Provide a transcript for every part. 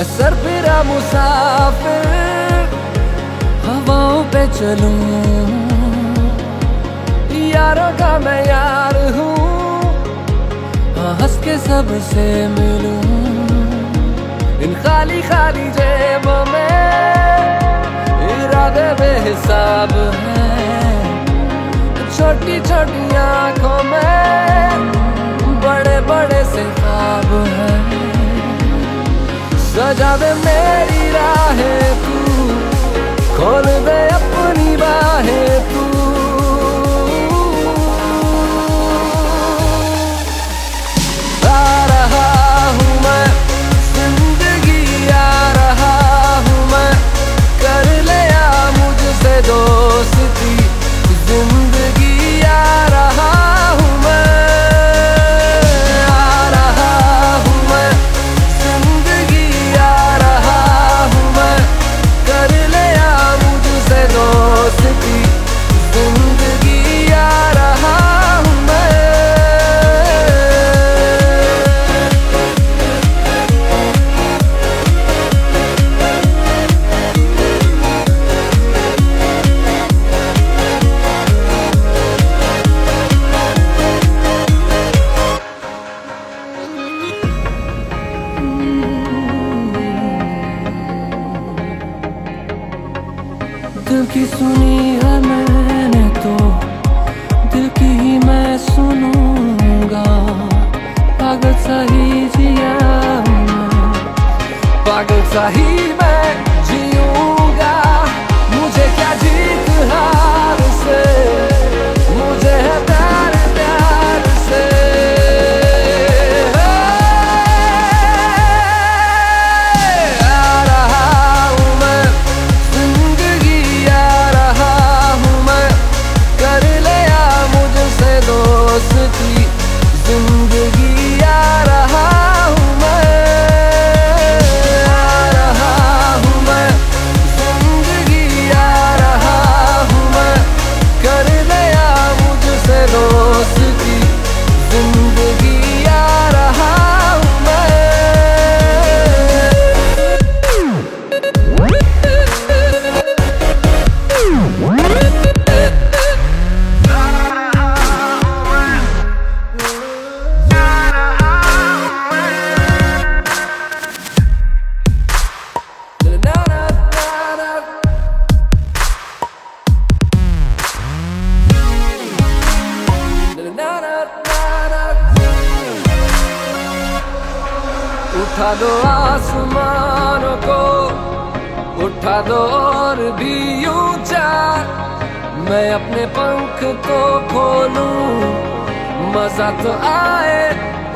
मैं सरफिरा मुसाफिर हवाओं पे चलूँ। यारों का मैं यार हूँ हाँ, हंस के सबसे मिलूं। इन खाली खाली जेबों में इरादे बेहिसाब हैं। छोटी छोटी आँखों में बड़े बड़े से ख्वाब हैं। सजा दे मेरी राहें सुनी है मैंने तो। दिल की ही मैं सुनूँगा। पागल सही जिया पागल सही उठा दो आसमानों को उठा दो और भी ऊँचा। मैं अपने पंख को खोलूं, मज़ा तो आए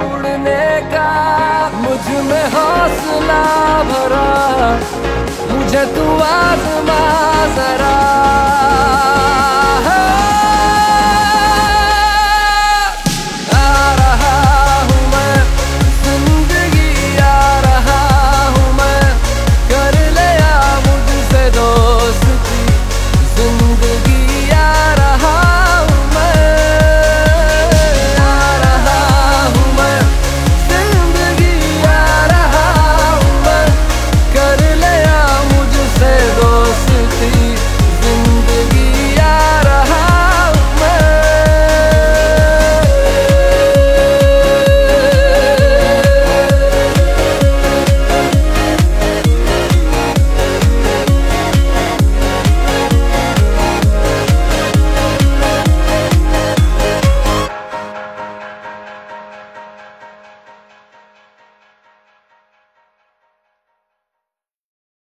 उड़ने का। मुझमें हौसला भरा, मुझे तू आजमा जरा।